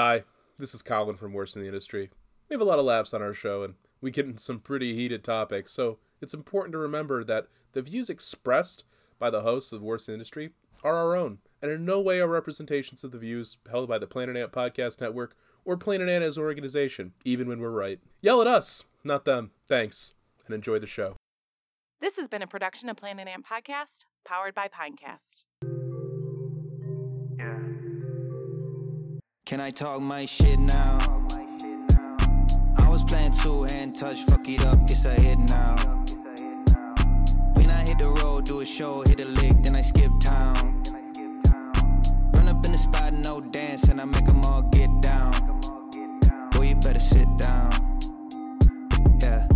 Hi, this is Colin from Worst in the Industry. We have a lot of laughs on our show, and we get into some pretty heated topics, so it's important to remember that the views expressed by the hosts of Worst in the Industry are our own, and in no way are representations of the views held by the Planet Ant Podcast Network or Planet Ant as an organization, even when we're right. Yell at us, not them. Thanks, and enjoy the show. This has been a production of Planet Ant Podcast, powered by Pinecast. Can I talk my shit now? I was playing two hand touch, fuck it up, it's a hit now. When I hit the road, do a show, hit a lick, then I skip town. Run up in the spot, no dance, and I make them all get down. Boy, you better sit down. Yeah.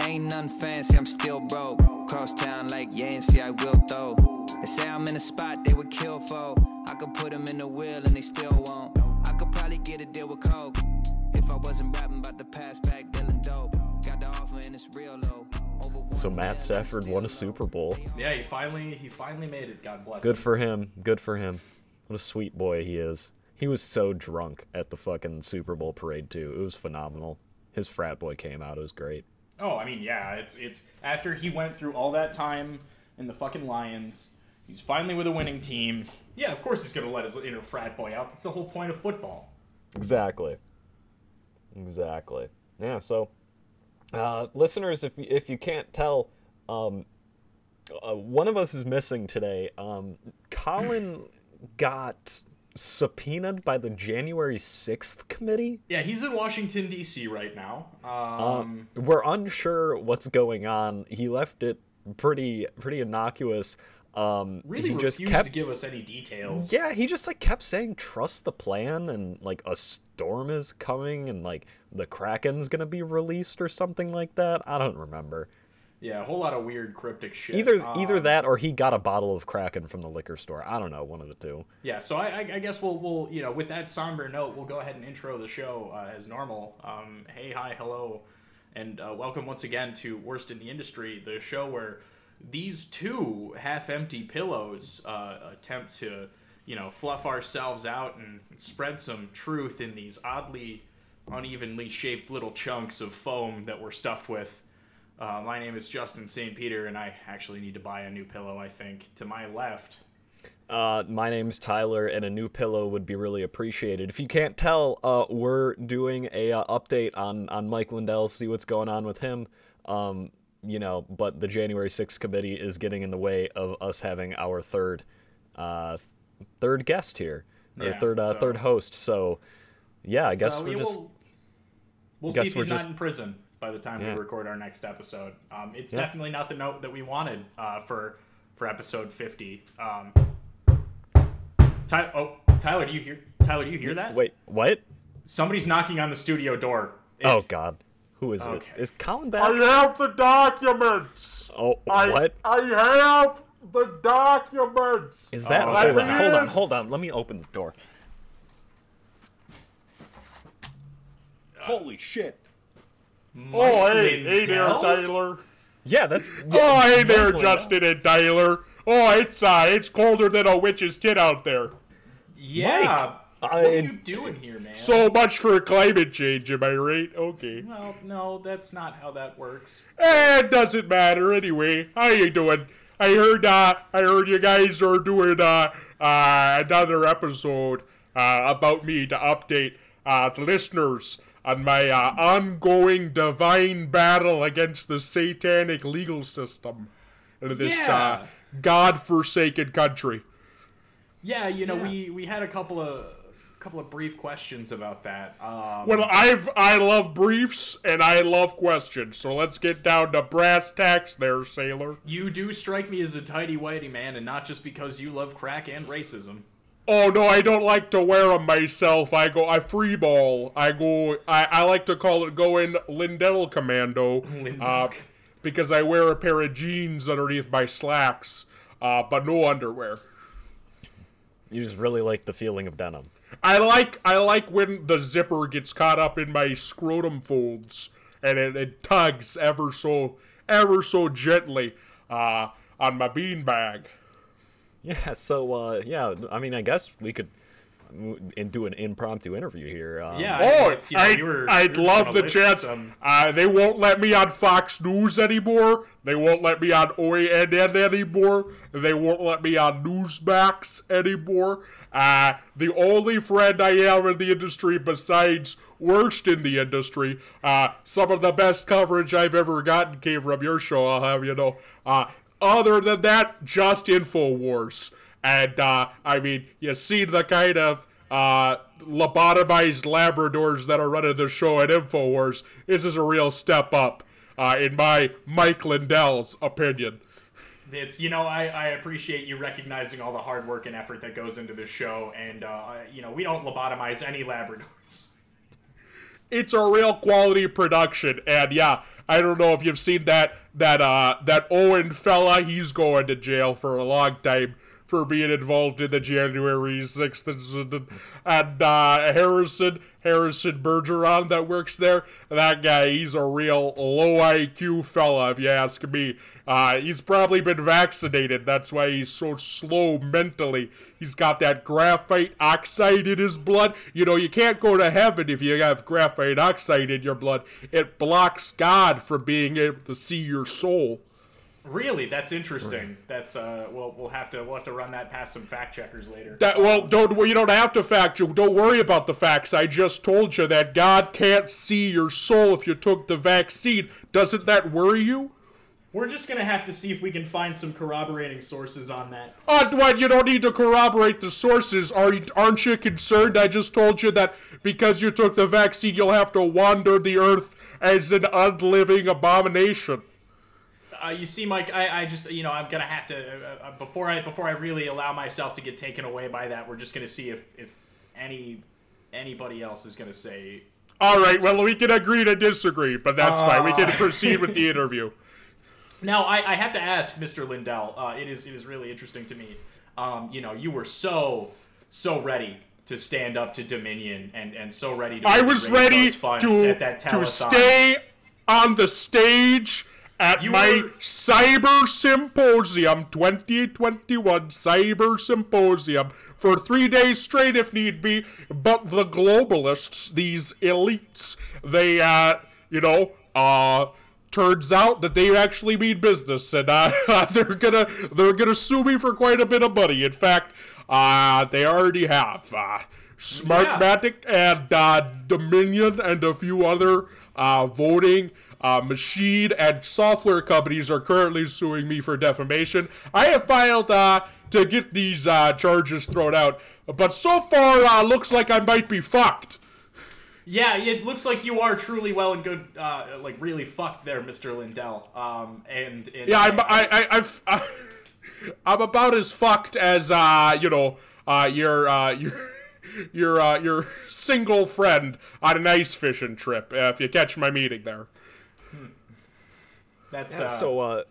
Ain't nothing fancy, I'm still broke. Cross town like Yancey, I will though. They say I'm in a spot they would kill for. I could put them in the wheel and they still won't. I could probably get a deal with Coke. If I wasn't rapping about the past back dealing dope. Got the offer and it's real low. So Matt Stafford won a. Super Bowl. Yeah, he finally he finally made it. God bless. Him. Good him. for him. Good for him. What a sweet boy he is. He was so drunk at the fucking Super Bowl parade too. It was phenomenal. His frat boy came out. It was great. Oh, I mean, yeah, it's it's after he went through all that time in the fucking Lions. He's finally with a winning team. Yeah, of course he's gonna let his inner frat boy out. That's the whole point of football. Exactly. Exactly. Yeah. So, uh, listeners, if if you can't tell, um, uh, one of us is missing today. Um, Colin got subpoenaed by the January sixth committee. Yeah, he's in Washington D.C. right now. Um, Um, we're unsure what's going on. He left it pretty pretty innocuous. Um, really he just kept to give us any details. yeah, he just like kept saying trust the plan and like a storm is coming and like the Kraken's gonna be released or something like that. I don't remember. yeah, a whole lot of weird cryptic shit. Either either Um, that or he got a bottle of Kraken from the liquor store. I don't know, one of the two. Yeah, so I, I, I guess we'll, we'll, you know, with that somber note, we'll go ahead and intro the show uh, as normal. Um, hey, hi, hello, and uh, welcome once again to Worst in the Industry, the show where these two half-empty pillows uh, attempt to, you know, fluff ourselves out and spread some truth in these oddly unevenly shaped little chunks of foam that we're stuffed with. Uh, my name is Justin St. Peter, and I actually need to buy a new pillow, I think. To my left, Uh, my name's Tyler, and a new pillow would be really appreciated. If you can't tell, uh, we're doing a uh, update on on Mike Lindell, see what's going on with him. Um, you know, but the January 6th committee is getting in the way of us having our third, uh, third guest here, or Yeah, third uh, so- third host. So, yeah, I guess So, we're yeah, just We'll, we'll guess see if we're he's just- not in prison by the time Yeah. we record our next episode. Um, it's Yeah. definitely not the note that we wanted uh, for for episode fifty. Um, Ty- oh, Tyler, do you hear? Tyler, do you hear that? wait. What? Somebody's knocking on the studio door. oh God, who is Okay. it? Is Colin back? I have the documents. oh, I, what? I have the documents. Is that? Oh, hold on, hold on, hold on. Let me open the door. Holy shit! oh, hey, hey there, Tyler. Yeah, that's. Oh, hey there, Justin and Tyler. Oh, it's uh, it's colder than a witch's tit out there. Yeah. Mike, what are you doing here, man? So much for climate change, am I right? Okay. well, no, that's not how that works. Eh, it doesn't matter anyway. How you doing? I heard uh I heard you guys are doing uh, uh another episode uh about me to update uh the listeners on my uh, ongoing divine battle against the satanic legal system in this Yeah. uh god-forsaken country. Yeah, you know, we we had a couple of couple of brief questions about that. Um, Well, I've I love briefs and I love questions, so let's get down to brass tacks there, sailor. You do strike me as a tidy whitey man, and not just because you love crack and racism. Oh no, I don't like to wear them myself. I go, I free ball. I go, I, I like to call it going Lindell Commando, uh, because I wear a pair of jeans underneath my slacks, uh, but no underwear. You just really like the feeling of denim. I like, I like when the zipper gets caught up in my scrotum folds and it, it tugs ever so, ever so gently, uh, on my beanbag. Yeah, so uh yeah, I mean I guess we could and do an impromptu interview here. Um, Yeah. Oh, it's, you know, I'd, you were- I'd you were love the chance. some- Uh, they won't let me on Fox News anymore. They won't let me on OANN anymore. They won't let me on Newsmax anymore. Uh, the only friend I have in the industry besides worst in the industry, uh, some of the best coverage I've ever gotten came from your show, I'll have you know. Uh, other than that, just InfoWars. And, uh, I mean, you see the kind of uh, lobotomized Labradors that are running the show at InfoWars. This is a real step up, uh, in my Mike Lindell's opinion. It's you know I, I appreciate you recognizing all the hard work and effort that goes into this show, and uh, you know we don't lobotomize any Labradors. It's a real quality production, and yeah, I don't know if you've seen that that uh that Owen fella. He's going to jail for a long time for being involved in the January 6th incident. And uh, Harrison, Harrison Bergeron that works there, that guy, he's a real low IQ fella, if you ask me. Uh, he's probably been vaccinated. That's why he's so slow mentally. He's got that graphite oxide in his blood. You know, you can't go to heaven if you have graphite oxide in your blood. It blocks God from being able to see your soul. Really, that's interesting. That's uh, well, we'll have to we'll have to run that past some fact checkers later. That well, don't you don't have to fact you. Don't worry about the facts. I just told you that God can't see your soul if you took the vaccine. Doesn't that worry you? We're just gonna have to see if we can find some corroborating sources on that. Uh, what, you don't need to corroborate the sources. Are you, aren't you concerned? I just told you that because you took the vaccine, you'll have to wander the earth as an unliving abomination. Uh, you see, Mike, I, I just you know I'm gonna have to uh, uh, before I before I really allow myself to get taken away by that. We're just gonna see if if any anybody else is gonna say. All right, well, we can agree to disagree, but that's fine. We can proceed with the interview. Now, I, I have to ask, Mr. Lindell. Uh, it is it is really interesting to me. Um, you know, you were so so ready to stand up to Dominion and and so ready to. I was ready to to stay on the stage at You my were- Cyber Symposium 2021 Cyber Symposium for three days straight if need be. But the globalists, these elites, they, uh, you know, uh, turns out that they actually mean business, and uh, they're gonna they're gonna sue me for quite a bit of money. In fact, uh, they already have. Uh, Smartmatic and uh, Dominion and a few other uh, voting uh, machine and software companies are currently suing me for defamation. I have filed uh, to get these uh, charges thrown out, but so far uh, looks like I might be fucked. Yeah, it looks like you are truly well and good, uh, like really fucked there, Mr. Lindell. Um, and, and Yeah, I'm I, I I've I'm about as fucked as uh you know uh your uh your your uh your single friend on an ice fishing trip. Uh, if you catch my meaning there. That's Yeah, uh, so uh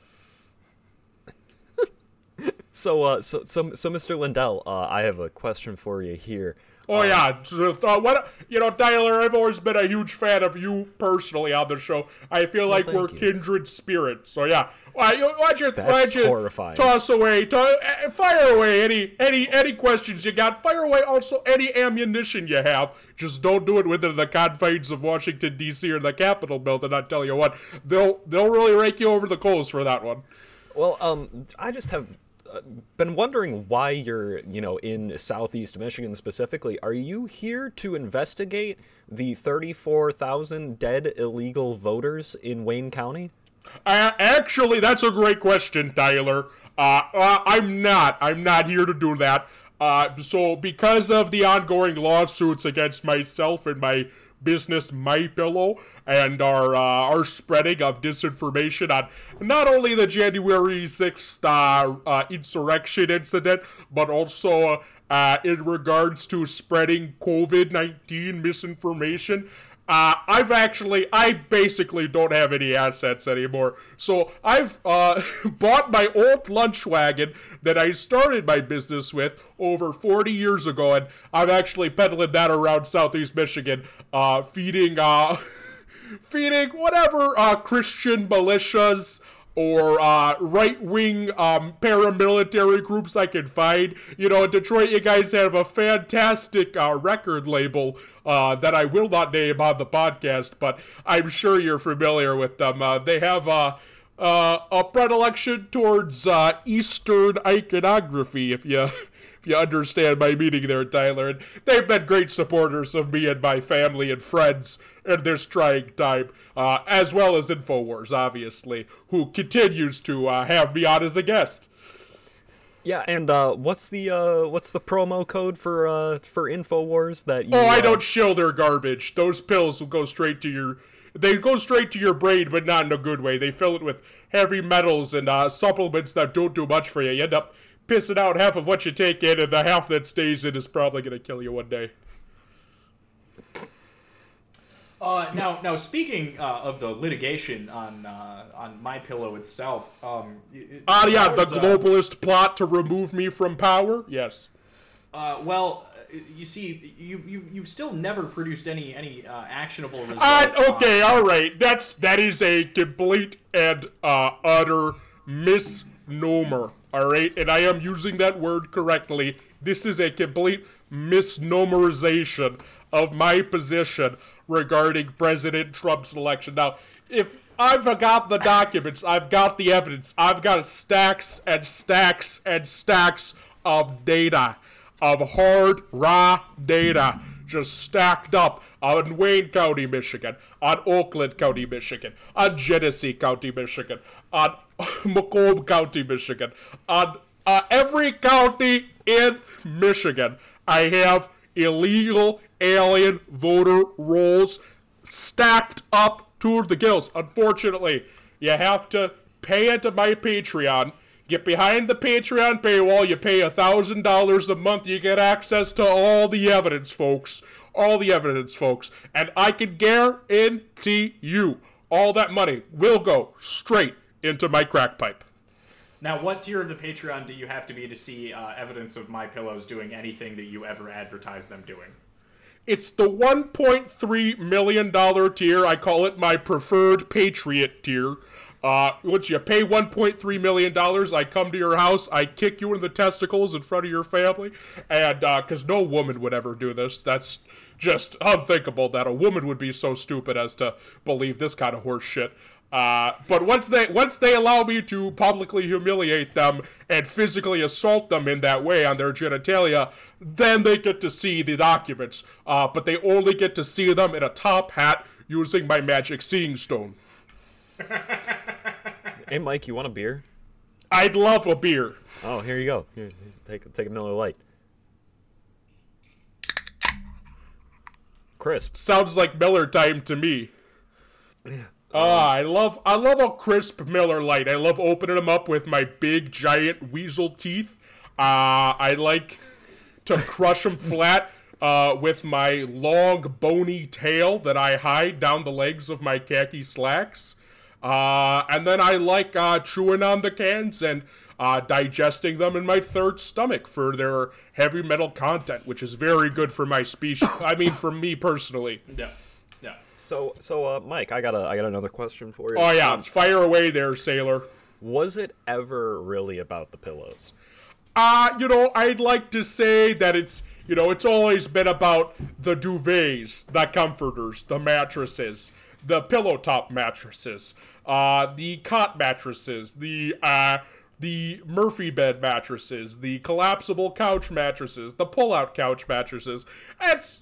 so uh so so, so Mr. Lindell, uh, I have a question for you here. Oh yeah, uh, what you know, Tyler. I've always been a huge fan of you personally on the show. I feel like we're you. kindred spirits. So yeah, why you why don't you, why That's don't you horrifying. toss away, to, uh, fire away any any any questions you got. Fire away also any ammunition you have. Just don't do it within the confines of Washington D.C. or the Capitol building. I tell you what, they'll they'll really rake you over the coals for that one. Well, um, I just have uh, been wondering why you're, you know, in Southeast Michigan specifically. Are you here to investigate the 34,000 dead illegal voters in Wayne County? Uh, actually, that's a great question, Tyler. Uh, uh, I'm not. I'm not here to do that. Uh, so because of the ongoing lawsuits against myself and my business, My Pillow, and our uh, our spreading of disinformation on not only the January 6th uh, uh, insurrection incident, but also uh, in regards to spreading COVID 19 misinformation. Uh, I've actually, I basically don't have any assets anymore. So I've uh, bought my old lunch wagon that I started my business with over 40 years ago, and I'm actually peddling that around Southeast Michigan, uh, feeding, uh, feeding whatever uh, Christian militias or uh, right wing um, paramilitary groups I can find. You know, in Detroit, you guys have a fantastic uh, record label uh, that I will not name on the podcast, but I'm sure you're familiar with them. Uh, they have uh, uh, a predilection towards uh, Eastern iconography, if you you understand my meaning there, Tyler. And they've been great supporters of me and my family and friends in this trying time, uh, as well as Infowars, obviously, who continues to uh, have me on as a guest. Yeah, and uh, what's the uh, what's the promo code for uh, for Infowars that you? Oh, I uh, don't shill their garbage. Those pills will go straight to your. They go straight to your brain, but not in a good way. They fill it with heavy metals and uh, supplements that don't do much for you. You end up pissing out half of what you take in, and the half that stays in is probably going to kill you one day. Uh, now, now speaking uh, of the litigation on uh, on my pillow itself, um, it- Ah, yeah, the uh, globalist plot to remove me from power. Yes. Uh, well, you see, you you you've still never produced any any uh, actionable results. Uh, on- okay, all right. That's that is a complete and uh, utter misnomer. All right, and I am using that word correctly. This is a complete misnomerization of my position regarding President Trump's election. Now, if I've got the documents, I've got the evidence, I've got stacks and stacks and stacks of data, of hard, raw data, just stacked up on Wayne County, Michigan, on Oakland County, Michigan, on Genesee County, Michigan, on Macomb County, Michigan, on uh, every county in Michigan. I have illegal alien voter rolls stacked up to the gills. Unfortunately, you have to pay into my Patreon. Get behind the Patreon paywall. You pay a thousand dollars a month. You get access to all the evidence, folks. All the evidence, folks. And I can guarantee you, all that money will go straight into my crack pipe. Now, what tier of the Patreon do you have to be to see uh, evidence of my pillows doing anything that you ever advertise them doing? It's the $1.3 million tier. I call it my preferred Patriot tier. Uh, once you pay $1.3 million, I come to your house, I kick you in the testicles in front of your family. And, uh, cause no woman would ever do this. That's just unthinkable that a woman would be so stupid as to believe this kind of horse shit. Uh, but once they once they allow me to publicly humiliate them and physically assault them in that way on their genitalia, then they get to see the documents. Uh, but they only get to see them in a top hat using my magic seeing stone. Hey, Mike, you want a beer? I'd love a beer. Oh, here you go. Here, take take a Miller Lite. Crisp. Sounds like Miller time to me. Ah, I love I love a crisp Miller Lite. I love opening them up with my big giant weasel teeth. Uh, I like to crush them flat uh, with my long bony tail that I hide down the legs of my khaki slacks. Uh, and then I like uh, chewing on the cans and uh, digesting them in my third stomach for their heavy metal content, which is very good for my species. I mean, for me personally. Yeah. So so uh, Mike, I got a I got another question for you. Oh yeah, Um, fire away there, sailor. was it ever really about the pillows? Uh, you know, I'd like to say that it's, you know, it's always been about the duvets, the comforters, the mattresses, the pillow top mattresses, uh, the cot mattresses, the, uh, the Murphy bed mattresses, the collapsible couch mattresses, the pull-out couch mattresses. It's,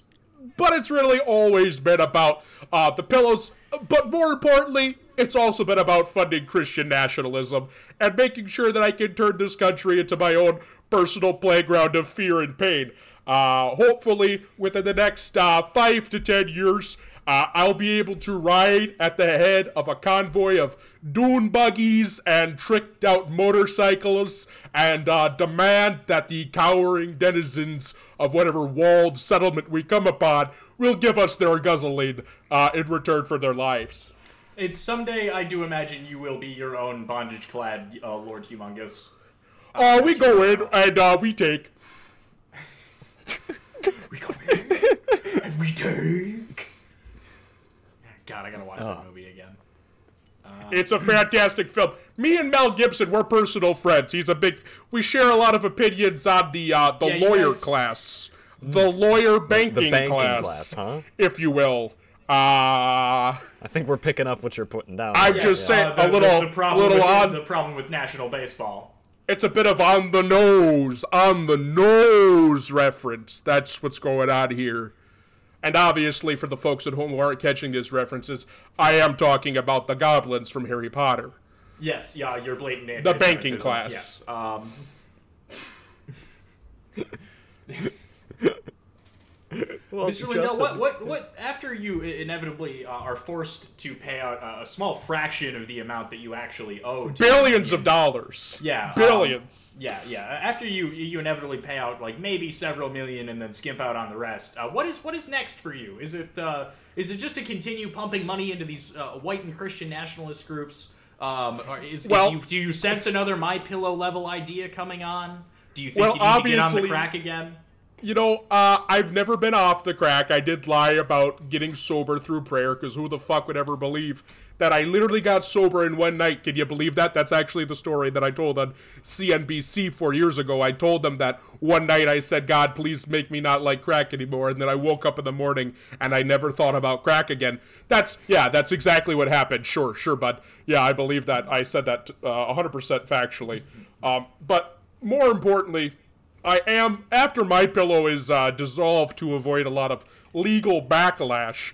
but it's really always been about, uh, the pillows, but more importantly, it's also been about funding Christian nationalism and making sure that I can turn this country into my own personal playground of fear and pain. Uh, hopefully, within the next uh, five to ten years, uh, I'll be able to ride at the head of a convoy of dune buggies and tricked out motorcyclists and uh, demand that the cowering denizens of whatever walled settlement we come upon will give us their guzzling uh, in return for their lives. It's someday I do imagine you will be your own bondage clad uh, Lord Humungus. Uh, we go in and uh, we take. We go in and we take. God, I gotta watch that movie again. It's a fantastic film. Me and Mel Gibson, we're personal friends. He's a big. We share a lot of opinions on the uh, the Yeah, lawyer guys- class, the lawyer banking, banking class, class, huh? if you will. Uh, I think we're picking up what you're putting down. I'm there. just saying Uh, the, a little, the, the problem little with, on. the problem with national baseball. It's a bit of on the nose, on the nose reference. That's what's going on here. And obviously, for the folks at home who aren't catching these references, I am talking about the goblins from Harry Potter. Yes, yeah, you're blatant. The banking class. Yes. Um, Well, Mr. Lindell, what, what, what? After you inevitably uh, are forced to pay out a, a small fraction of the amount that you actually owe, to Billions of dollars. Yeah, um, Billions. Yeah, yeah. After you you inevitably pay out like maybe several million and then skimp out on the rest. Uh, what is what is next for you? Is it uh, is it just to continue pumping money into these uh, white and Christian nationalist groups? Um, or is, Well- do, you, do you sense another my pillow level idea coming on? Do you think Well, you need to get on the obviously- crack again? You know, uh, I've never been off the crack. I did lie about getting sober through prayer, because who the fuck would ever believe that I literally got sober in one night? Can you believe that? That's actually the story that I told on CNBC four years ago. I told them that one night I said, God, please make me not like crack anymore. And then I woke up in the morning and I never thought about crack again. That's, yeah, that's exactly what happened. Sure, sure, bud. Yeah, I believe that. I said that uh, 100% factually. Um, but more importantly, I am after my pillow is uh, dissolved to avoid a lot of legal backlash.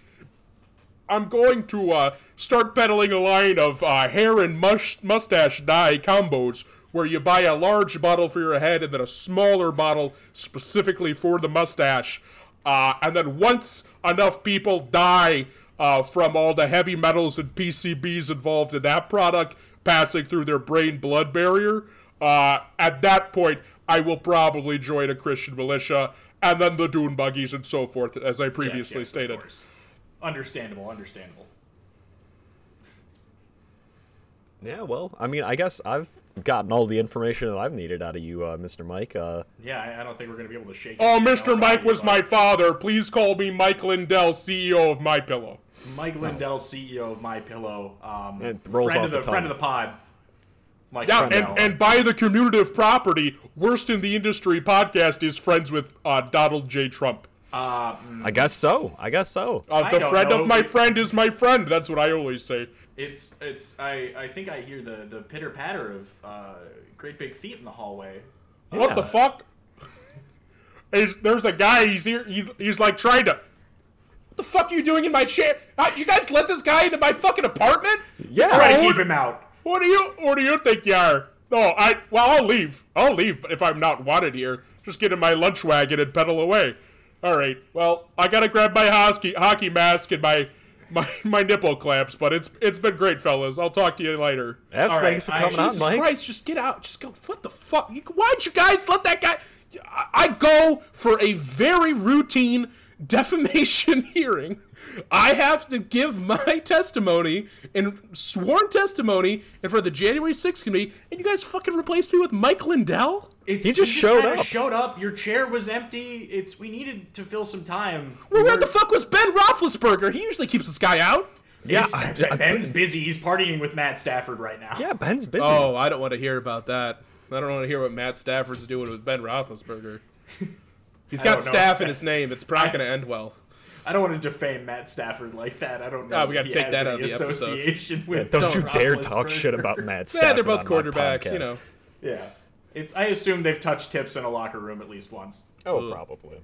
I'm going to uh, start peddling a line of uh, hair and mush- mustache dye combos where you buy a large bottle for your head and then a smaller bottle specifically for the mustache. Uh, and then once enough people die uh, from all the heavy metals and PCBs involved in that product passing through their brain blood barrier, uh, at that point, I will probably join a Christian militia and then the dune buggies and so forth, as I previously Yes, yes, stated. Understandable, understandable. Yeah, well, I mean, I guess I've gotten all the information that I've needed out of you, uh, Mr. Mike. Uh, Yeah, I, I don't think we're gonna be able to shake. Oh, Mr. Mike was my father. Please call me Mike Lindell, CEO of My Pillow. Mike Lindell, CEO of My Pillow, um, It rolls friend off of the, the friend of the pod. Mike Yeah, and, and by the commutative property, Worst in the Industry podcast is friends with uh, Donald J. Trump. I guess so. I guess so. Uh, the friend know. of my friend is my friend. That's what I always say. it's it's I I think I hear the the pitter patter of uh, great big feet in the hallway. What the fuck? Is there's a guy. He's here. He's, he's like trying to. What the fuck are you doing in my chair? Uh, you guys let this guy into my fucking apartment? Yeah. Try to keep him out. What do you What do you think you are? No, I. Well, I'll leave. I'll leave if I'm not wanted here. Just get in my lunch wagon and pedal away. All right. Well, I gotta grab my hockey hockey mask and my my my nipple clamps. But it's it's been great, fellas. I'll talk to you later. Yes, All right, thanks for I- coming on, Jesus Mike. Christ, just get out. Just go. What the fuck? You, why'd you guys let that guy? I, I go for a very routine defamation hearing. I have to give my testimony and sworn testimony in front of the January 6th committee, and you guys fucking replaced me with Mike Lindell? It's, He just showed kinda up. Showed up. Your chair was empty. It's we needed to fill some time. Well, We where the fuck was Ben Roethlisberger? He usually keeps this guy out. Yeah, I- I- Ben's busy. He's partying with Matt Stafford right now. yeah, Ben's busy. Oh, I don't want to hear about that. I don't want to hear what Matt Stafford's doing with Ben Roethlisberger. He's I got staff in his name. It's not going to end well. I don't want to defame Matt Stafford like that. I don't know. Ah, we got gotta take that out of the episode. association with. Don't don't you dare talk shit about Matt Stafford. Yeah, they're both on quarterbacks, you know. Yeah, it's. I assume they've touched tips in a locker room at least once. Oh, probably.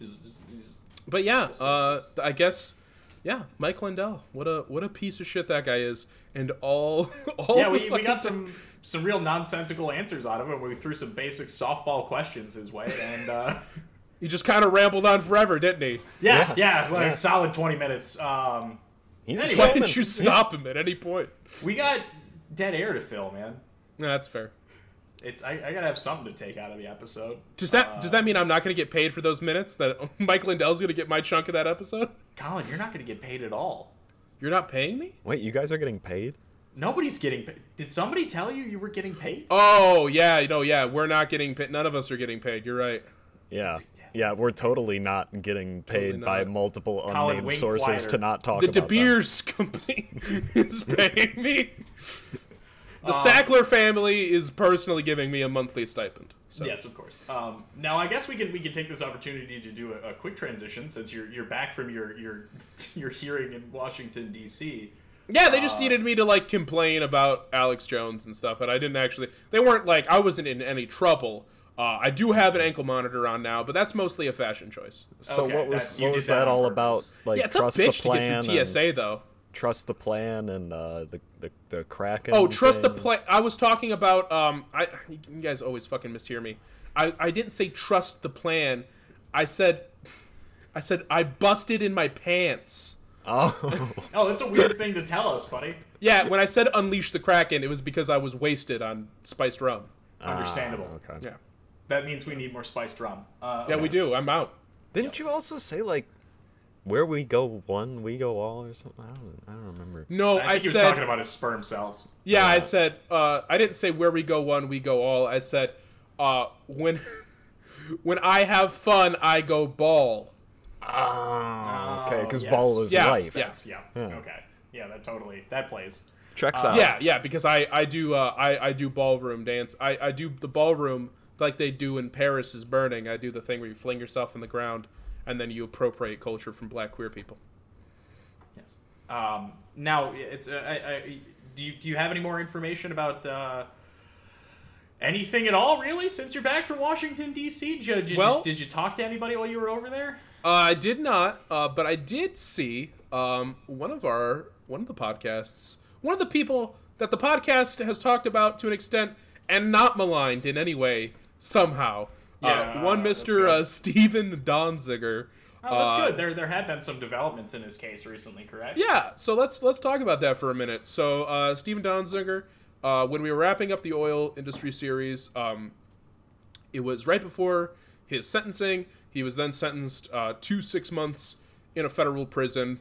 Just- just- just- But yeah, uh, I guess, yeah, Mike Lindell. What a what a piece of shit that guy is, and all all yeah, the we, we got some some real nonsensical answers out of him. We threw some basic softball questions his way, and uh, He just kind of rambled on forever, didn't he? yeah, Yeah. yeah, like Yeah. a solid twenty minutes. Um, He's Anyway. Why showman. did you stop him at any point? we got dead air to fill, man. No, that's fair. It's I, I gotta have something to take out of the episode. Does that does that mean I'm not going to get paid for those minutes? That Mike Lindell's going to get my chunk of that episode? Colin, you're not gonna get paid at all. You're not paying me? Wait, you guys are getting paid? Nobody's getting paid. Did somebody tell you you were getting paid? Oh yeah, no, yeah, we're not getting paid. None of us are getting paid. You're right. Yeah. Yeah, Yeah, we're totally not getting paid Totally by multiple Colin, unnamed wink sources quieter. to not talk The about The De them. Beers company is paying me. The Um, Sackler family is personally giving me a monthly stipend. So. Yes, of course. Um, now, I guess we can we can take this opportunity to do a, a quick transition since you're you're back from your your your hearing in Washington D.C. Yeah, they just Uh, needed me to like complain about Alex Jones and stuff, and I didn't actually. They weren't like I wasn't in any trouble. Uh, I do have an ankle monitor on now, but that's mostly a fashion choice. So Okay, what was what was that that, all purpose. about? Like yeah, it's a trust bitch the to plan get through and TSA though. trust the plan and uh, the the the Kraken. Oh, trust the plan. I was talking about. Um, I you guys always fucking mishear me. I I didn't say trust the plan. I said, I said I busted in my pants. Oh, Oh, that's a weird thing to tell us, buddy. Yeah, when I said unleash the kraken, it was because I was wasted on spiced rum. Understandable. Ah, okay. Yeah, That means we need more spiced rum. Uh, yeah, we do. I'm out. Didn't you also say like where we go one, we go all, or something? I don't, I don't remember. No, I I, think he was said. talking about his sperm cells. yeah, I said. Uh, I didn't say where we go one, we go all. I said, uh, when, when I have fun, I go ball. Oh, okay, because yes. ball is Yes, life. yeah. That's, yeah. Okay. Yeah, that totally that plays. Checks Uh, out. Yeah, yeah, because I I do uh, I I do ballroom dance. I I do the ballroom like they do in Paris is burning. I do the thing where you fling yourself on the ground and then you appropriate culture from black queer people. Yes. Um, now it's uh, I, I, do you do you have any more information about uh, anything at all? Really, since you're back from Washington D.C., did, you, did, Well- you, did you talk to anybody while you were over there? Uh, I did not, uh, but I did see um, one of our one of the podcasts, one of the people that the podcast has talked about to an extent and not maligned in any way somehow. Yeah, uh, one Mister uh, Steven Donziger. Oh, that's uh, good. There there have been some developments in his case recently, correct? Yeah, so let's let's talk about that for a minute. So uh, Steven Donziger, uh, when we were wrapping up the oil industry series, um, it was right before his sentencing. He was then sentenced uh, to six months in a federal prison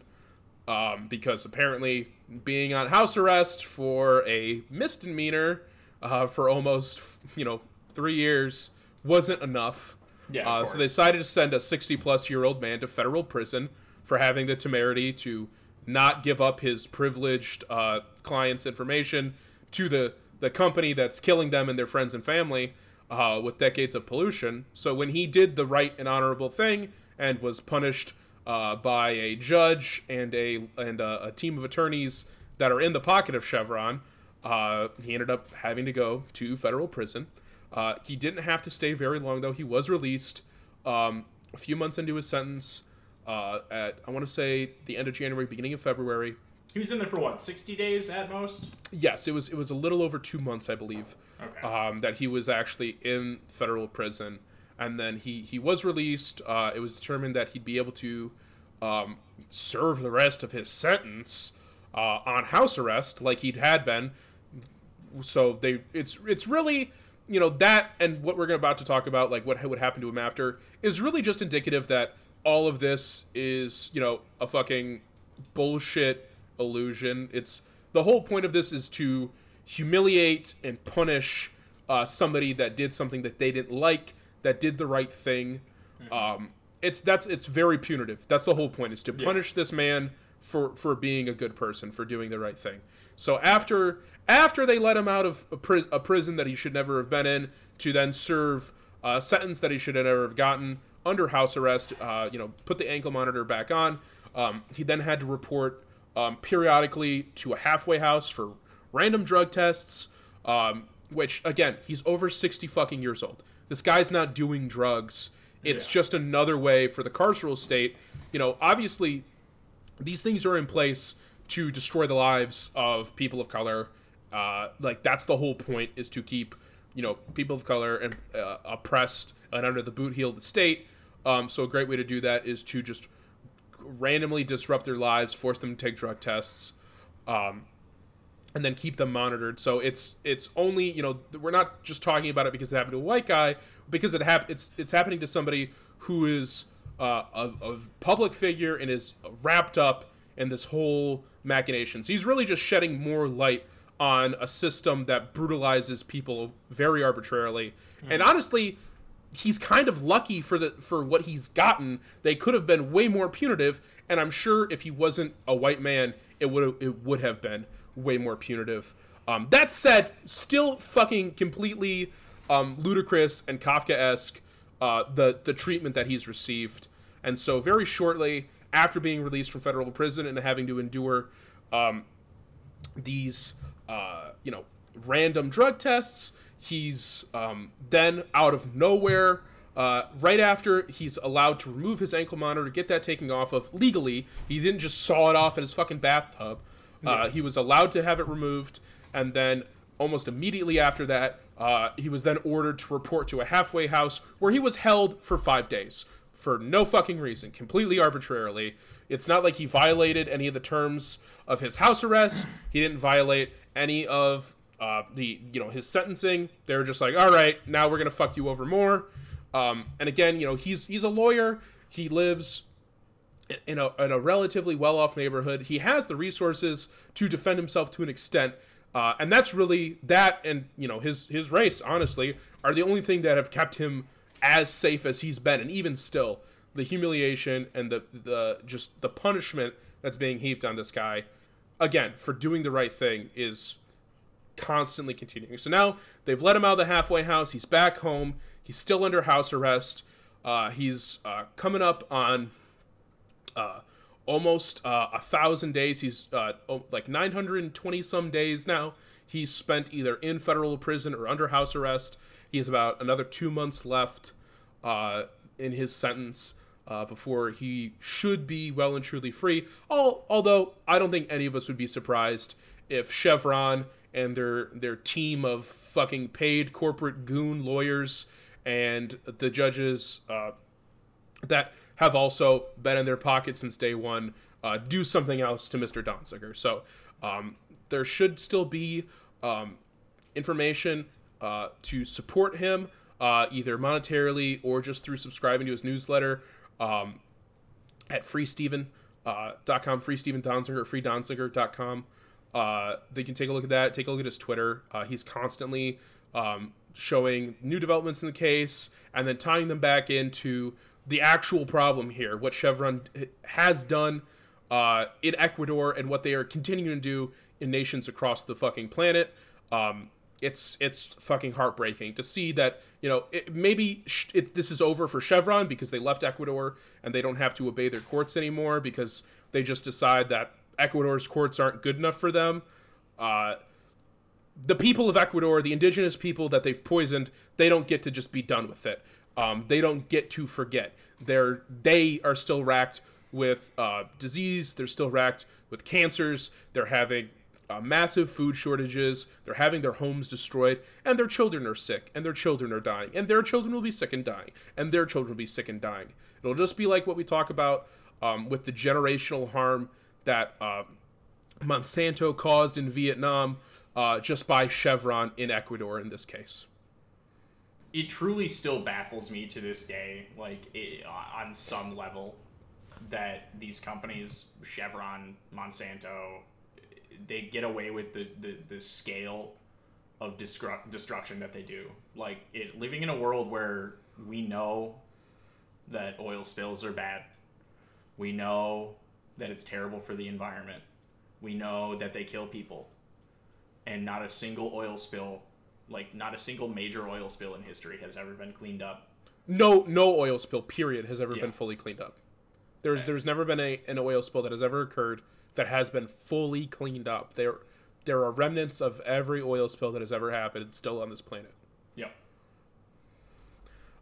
um, because apparently being on house arrest for a misdemeanor uh, for almost you know three years wasn't enough. Yeah, Uh, so they decided to send a 60 plus year old man to federal prison for having the temerity to not give up his privileged uh, clients' information to the, the company that's killing them and their friends and family uh, with decades of pollution. So when he did the right and honorable thing and was punished uh, by a judge and a and a, a team of attorneys that are in the pocket of Chevron, uh, he ended up having to go to federal prison. Uh, he didn't have to stay very long, though. He was released um, a few months into his sentence uh, at, I want to say, the end of January, beginning of February. He was in there for what, sixty days at most? Yes, it was it was a little over two months, I believe, Okay. um, that he was actually in federal prison, and then he he was released. Uh, it was determined that he'd be able to um, serve the rest of his sentence uh, on house arrest, like he'd had been. So they it's it's really you know that and what we're about to talk about, like what would happen to him after, is really just indicative that all of this is you know a fucking bullshit illusion. It's the whole point of this is to humiliate and punish uh, somebody that did something that they didn't like, that did the right thing. Um, it's that's it's very punitive. That's the whole point is to punish this man for for being a good person, for doing the right thing. So after after they let him out of a, pri- a prison that he should never have been in, to then serve a sentence that he should have never have gotten under house arrest, uh, you know, put the ankle monitor back on. Um, he then had to report um, periodically to a halfway house for random drug tests. Um, which again, he's over sixty fucking years old. This guy's not doing drugs. It's Yeah. just another way for the carceral state. You know, obviously, these things are in place to destroy the lives of people of color. Uh, like that's the whole point is to keep you know people of color and uh, oppressed and under the boot heel of the state. Um, so a great way to do that is to just randomly disrupt their lives, force them to take drug tests, um, and then keep them monitored. So it's it's only you know we're not just talking about it because it happened to a white guy, because it hap- it's it's happening to somebody who is uh, a, a public figure and is wrapped up in this whole machinations. He's really just shedding more light on a system that brutalizes people very arbitrarily. And honestly, he's kind of lucky for the for what he's gotten. They could have been way more punitive, and I'm sure if he wasn't a white man, it would it would have been way more punitive. Um, that said, still fucking completely um, ludicrous and Kafka-esque uh, the the treatment that he's received. And so very shortly after being released from federal prison and having to endure um, these uh, you know random drug tests, he's um, then out of nowhere. Uh, right after he's allowed to remove his ankle monitor, get that taken off of legally. He didn't just saw it off in his fucking bathtub. Uh, he was allowed to have it removed, and then almost immediately after that, uh, he was then ordered to report to a halfway house where he was held for five days for no fucking reason, completely arbitrarily. It's not like he violated any of the terms of his house arrest. He didn't violate any of uh, the you know his sentencing. They're just like, all right, now we're gonna fuck you over more. Um, and again, you know, he's he's a lawyer. He lives in a, in a relatively well-off neighborhood. He has the resources to defend himself to an extent, uh, and that's really that. And you know, his his race, honestly, are the only thing that have kept him as safe as he's been. And even still, the humiliation and the the just the punishment that's being heaped on this guy, again, for doing the right thing is constantly continuing. So now they've let him out of the halfway house. He's back home. He's still under house arrest. Uh, he's uh, coming up on uh, almost uh, a thousand days. He's uh, like 920 some days now. He's spent either in federal prison or under house arrest. He has about another two months left uh, in his sentence uh, before he should be well and truly free. All, although I don't think any of us would be surprised if Chevron and their their team of fucking paid corporate goon lawyers and the judges uh, that have also been in their pocket since day one uh, do something else to Mr. Donziger. So um, there should still be um, information uh, to support him, uh, either monetarily or just through subscribing to his newsletter um, at freesteven.com, uh, freesteven Donziger, freedonziger.com. Uh, they can take a look at that. Take a look at his Twitter. Uh, he's constantly um, showing new developments in the case and then tying them back into the actual problem here, what Chevron has done uh, in Ecuador and what they are continuing to do in nations across the fucking planet. Um, it's it's fucking heartbreaking to see that you know it, maybe sh- it, this is over for Chevron because they left Ecuador and they don't have to obey their courts anymore because they just decide that Ecuador's courts aren't good enough for them. Uh, the people of Ecuador, the indigenous people that they've poisoned, they don't get to just be done with it. Um, they don't get to forget. They're they are still racked with uh, disease. They're still racked with cancers. They're having uh, massive food shortages. They're having their homes destroyed, and their children are sick, and their children are dying, and their children will be sick and dying, and their children will be sick and dying. It'll just be like what we talk about um, with the generational harm that uh, Monsanto caused in Vietnam, uh, just by Chevron in Ecuador in this case. It truly still baffles me to this day, like it, on some level, that these companies, Chevron, Monsanto, they get away with the, the, the scale of destru- destruction that they do. Like it, living in a world where we know that oil spills are bad, we know that it's terrible for the environment, we know that they kill people, and not a single oil spill, like not a single major oil spill in history has ever been cleaned up. No, no oil spill. Period has ever Yeah. been fully cleaned up. There's Okay. there's never been a an oil spill that has ever occurred that has been fully cleaned up. There there are remnants of every oil spill that has ever happened still on this planet. Yep.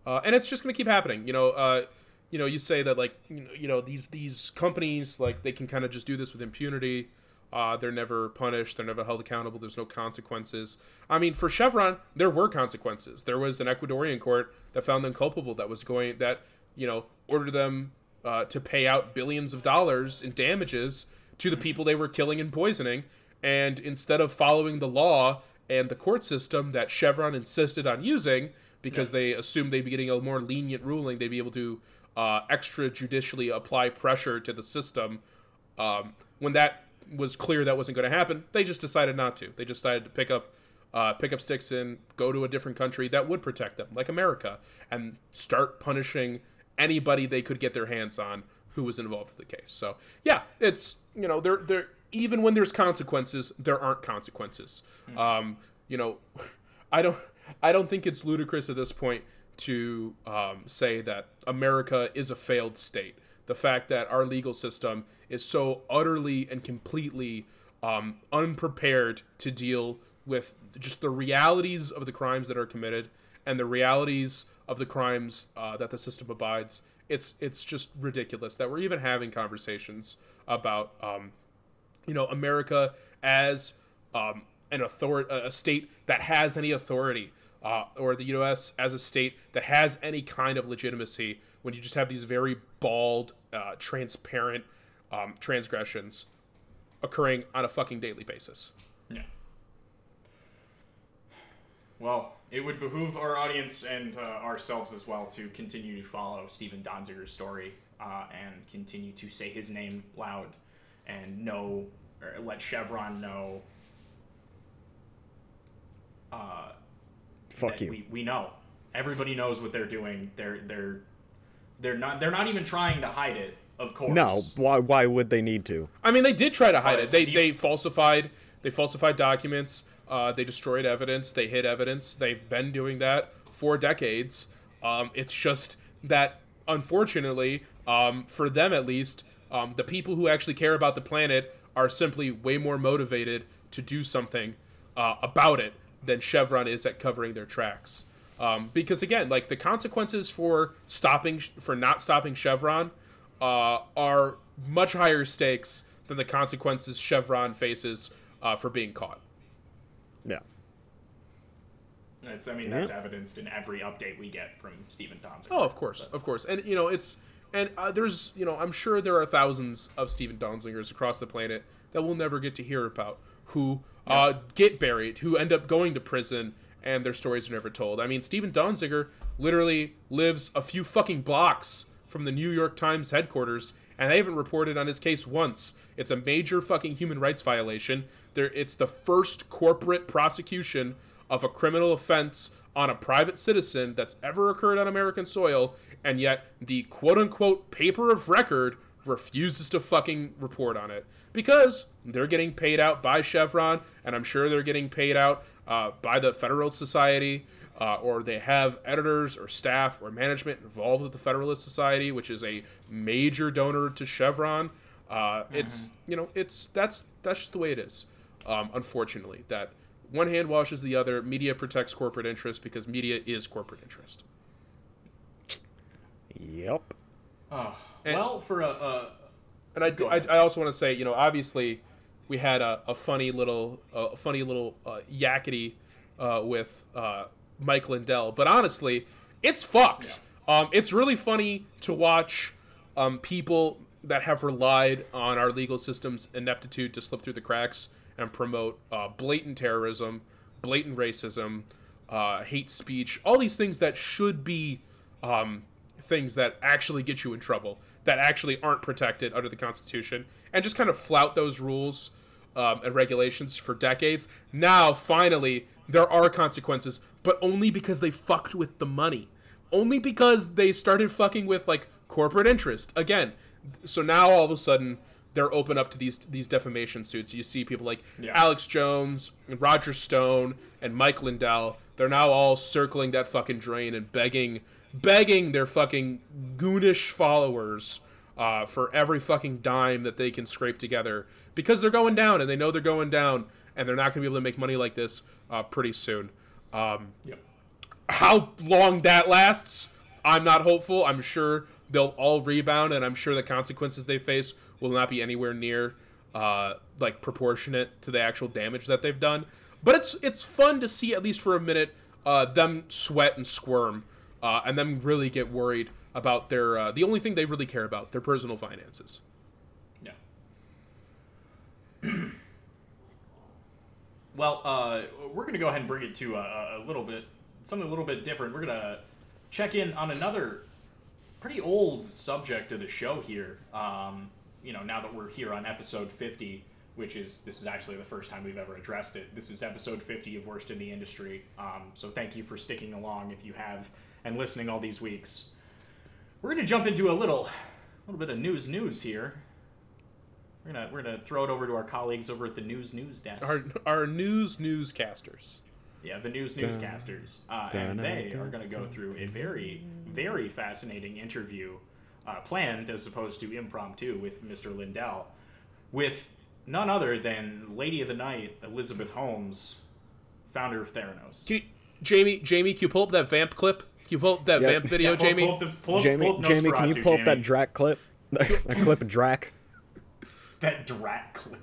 uh, and it's just going to keep happening. You know, uh, you know, you say that like you know, these these companies like they can kind of just do this with impunity. Uh, they're never punished. They're never held accountable. There's no consequences. I mean, for Chevron, there were consequences. There was an Ecuadorian court that found them culpable. That was going that you know ordered them uh, to pay out billions of dollars in damages to the people they were killing and poisoning. And instead of following the law and the court system that Chevron insisted on using, because they assumed they'd be getting a more lenient ruling, they'd be able to uh, extrajudicially apply pressure to the system. Um, when that was clear that wasn't going to happen, they just decided not to. They just decided to pick up uh, pick up sticks and go to a different country that would protect them, like America, and start punishing anybody they could get their hands on who was involved in the case. So yeah, it's you know there there even when there's consequences, there aren't consequences. Um, you know, I don't I don't think it's ludicrous at this point to um, say that America is a failed state. The fact that our legal system is so utterly and completely um, unprepared to deal with just the realities of the crimes that are committed and the realities of the crimes uh, that the system abides. It's it's just ridiculous that we're even having conversations about um, you know America as um, an authority, a state that has any authority, uh, or the U.S. as a state that has any kind of legitimacy. When you just have these very bald, uh, transparent um, transgressions occurring on a fucking daily basis. Yeah. Well, it would behoove our audience and uh, ourselves as well to continue to follow Steven Donziger's story uh, and continue to say his name loud and know, or let Chevron know. Uh, Fuck you. We, we know. Everybody knows what they're doing. They're they're they're not they're not even trying to hide it. Of course. No, why why would they need to? I mean, they did try to hide But it. They the- they falsified they falsified documents. Uh, they destroyed evidence. They hid evidence. They've been doing that for decades. Um, it's just that, unfortunately, um, for them at least, um, the people who actually care about the planet are simply way more motivated to do something uh, about it than Chevron is at covering their tracks. Um, because again, like the consequences for stopping for not stopping Chevron uh, are much higher stakes than the consequences Chevron faces uh, for being caught. Yeah. It's, I mean, that's evidenced in every update we get from Steven Donziger. Oh, of course, of course, and you know it's and uh, there's you know I'm sure there are thousands of Steven Donzigers across the planet that we'll never get to hear about who uh, get buried, who end up going to prison, and their stories are never told. I mean, Steven Donziger literally lives a few fucking blocks from the New York Times headquarters, and they haven't reported on his case once. It's a major fucking human rights violation. There, it's the first corporate prosecution of a criminal offense on a private citizen that's ever occurred on American soil, and yet the quote unquote paper of record refuses to fucking report on it because they're getting paid out by Chevron, and I'm sure they're getting paid out uh, by the Federalist Society, uh, or they have editors or staff or management involved with the Federalist Society, which is a major donor to Chevron. Uh, It's you know it's that's that's just the way it is. Um, unfortunately, that one hand washes the other. Media protects corporate interest because media is corporate interest. Yep. Oh, And- well, for a, a And I, Go I. I also want to say, you know, obviously, we had a, a funny little, a funny little uh, yakety uh, with uh, Mike Lindell, but honestly, it's fucked. Um, it's really funny to watch um, people that have relied on our legal system's ineptitude to slip through the cracks and promote uh, blatant terrorism, blatant racism, uh, hate speech, all these things that should be um, things that actually get you in trouble, that actually aren't protected under the Constitution, and just kind of flout those rules um, and regulations for decades. Now, finally, there are consequences, but only because they fucked with the money. Only because they started fucking with like corporate interest again. So now all of a sudden they're open up to these these defamation suits. You see people like Yeah. Alex Jones and Roger Stone and Mike Lindell. They're now all circling that fucking drain and begging begging their fucking goonish followers uh, for every fucking dime that they can scrape together because they're going down and they know they're going down and they're not going to be able to make money like this uh, pretty soon. Um, yep. how long that lasts, I'm not hopeful. I'm sure they'll all rebound, and I'm sure the consequences they face will not be anywhere near uh, like proportionate to the actual damage that they've done. But it's it's fun to see at least for a minute uh, them sweat and squirm, uh, and then really get worried about their uh, the only thing they really care about their personal finances. Yeah. well, uh, we're going to go ahead and bring it to a, a little bit, something a little bit different. We're going to check in on another pretty old subject of the show here. Um, you know, now that we're here on episode 50, which is this is actually the first time we've ever addressed it. This is episode 50 of Worst in the Industry. Um, so thank you for sticking along if you have and listening all these weeks. We're gonna jump into a little, little bit of news news here. We're gonna we're gonna throw it over to our colleagues over at the news news desk. Our our news newscasters. Yeah, the news newscasters, uh, and they are going to go through a very, very fascinating interview, uh, planned as opposed to impromptu with Mr. Lindell, with none other than Lady of the Night Elizabeth Holmes, founder of Theranos. Can you, Jamie, Jamie, can you pull up that vamp clip? Can you pull up that Yeah. vamp video, Pull- Jamie? pull up the- pull Jamie, pull up Jamie, can you Nosferatu, pull up that Jamie. Drac clip? that clip of Drac. that Drat clip?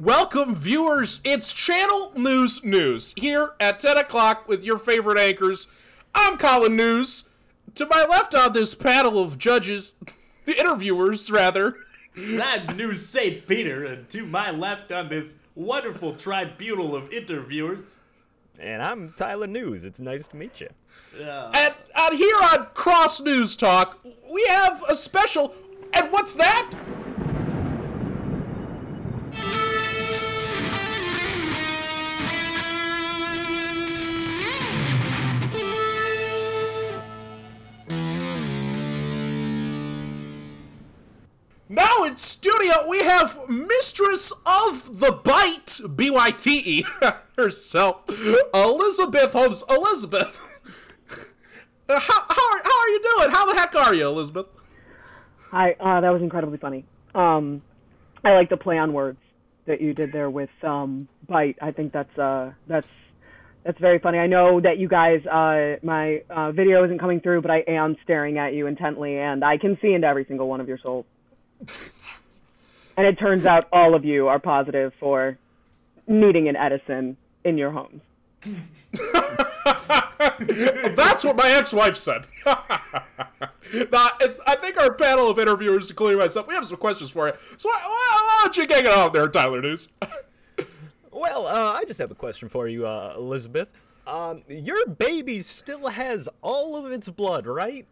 Welcome, viewers. It's Channel News News here at 10 o'clock with your favorite anchors. I'm Colin News. To my left on this panel of judges, the interviewers, rather, I'm News St. Peter, and to my left on this wonderful tribunal of interviewers. And I'm Tyler News. It's nice to meet you. and, and here on Cross News Talk, we have a special. And what's that? In studio we have Mistress of the Bite, B Y T E, herself, Elizabeth Holmes. Elizabeth, how, how, are, how are you doing? How the heck are you, Elizabeth? Hi, uh, that was incredibly funny. Um, I like the play on words that you did there with um, bite. I think that's uh, that's that's very funny. I know that you guys, uh, my uh, video isn't coming through, but I am staring at you intently, and I can see into every single one of your souls. And it turns out all of you are positive for needing an Edison in your homes. That's what my ex-wife said. now, it's, I think our panel of interviewers, including myself, we have some questions for you. So why, why, why don't you get it out there, Tyler News? Well, uh, I just have a question for you, uh, Elizabeth. Um, your baby still has all of its blood, right?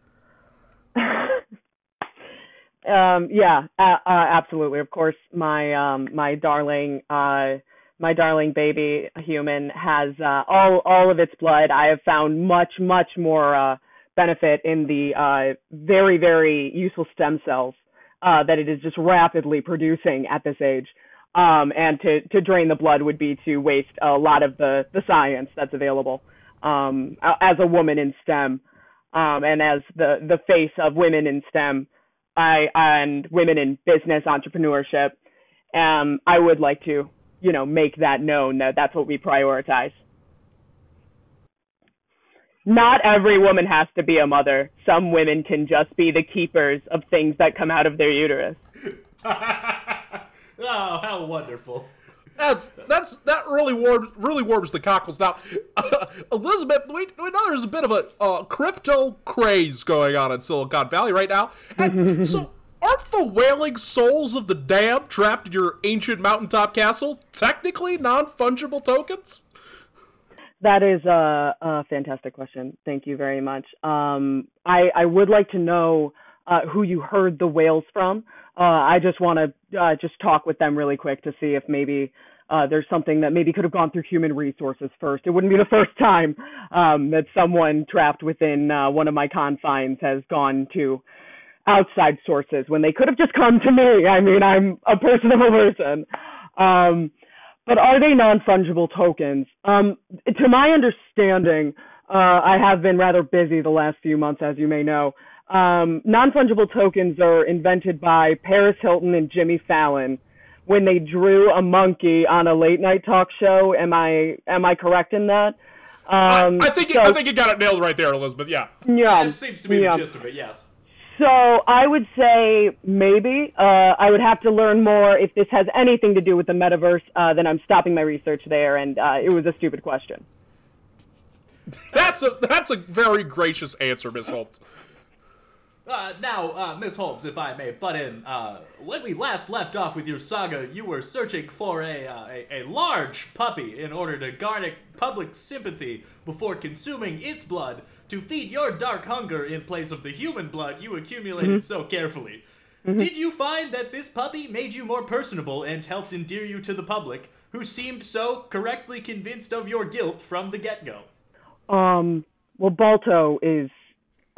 Um, yeah, uh, uh, absolutely. Of course, my um, my darling uh, my darling baby human has uh, all all of its blood. I have found much much more uh, benefit in the uh, very very useful stem cells uh, that it is just rapidly producing at this age. Um, and to to drain the blood would be to waste a lot of the the science that's available. Um, as a woman in STEM, um, and as the the face of women in STEM. I and women in business entrepreneurship. Um, I would like to, you know, make that known that that's what we prioritize. Not every woman has to be a mother. Some women can just be the keepers of things that come out of their uterus. Oh, how wonderful. That's that's that really warms really warms the cockles. Now, Elizabeth, we, we know there's a bit of a uh, crypto craze going on in Silicon Valley right now, and so aren't the wailing souls of the damned trapped in your ancient mountaintop castle technically non fungible tokens? That is a, a fantastic question. Thank you very much. Um, I, I would like to know uh, who you heard the whales from. Uh, I just want to uh, just talk with them really quick to see if maybe uh, there's something that maybe could have gone through human resources first. It wouldn't be the first time um, that someone trapped within uh, one of my confines has gone to outside sources when they could have just come to me. I mean, I'm a personable person. Um, but are they non-fungible tokens? Um, to my understanding, uh, I have been rather busy the last few months, as you may know. Um, non-fungible tokens are invented by Paris Hilton and Jimmy Fallon when they drew a monkey on a late night talk show. Am I am I correct in that? Um, I, I think so, I think you got it nailed right there, Elizabeth. Yeah. yeah, That seems to be yeah. the gist of it, yes. So I would say maybe. Uh, I would have to learn more if this has anything to do with the metaverse. Uh, then I'm stopping my research there, and uh, it was a stupid question. That's a that's a very gracious answer, Miss Holtz. Uh, now, uh, Miss Holmes, if I may butt in, uh, when we last left off with your saga, you were searching for a, uh, a, a large puppy in order to garner public sympathy before consuming its blood to feed your dark hunger in place of the human blood you accumulated so carefully. Did you find that this puppy made you more personable and helped endear you to the public, who seemed so correctly convinced of your guilt from the get go? Um, well, Balto is,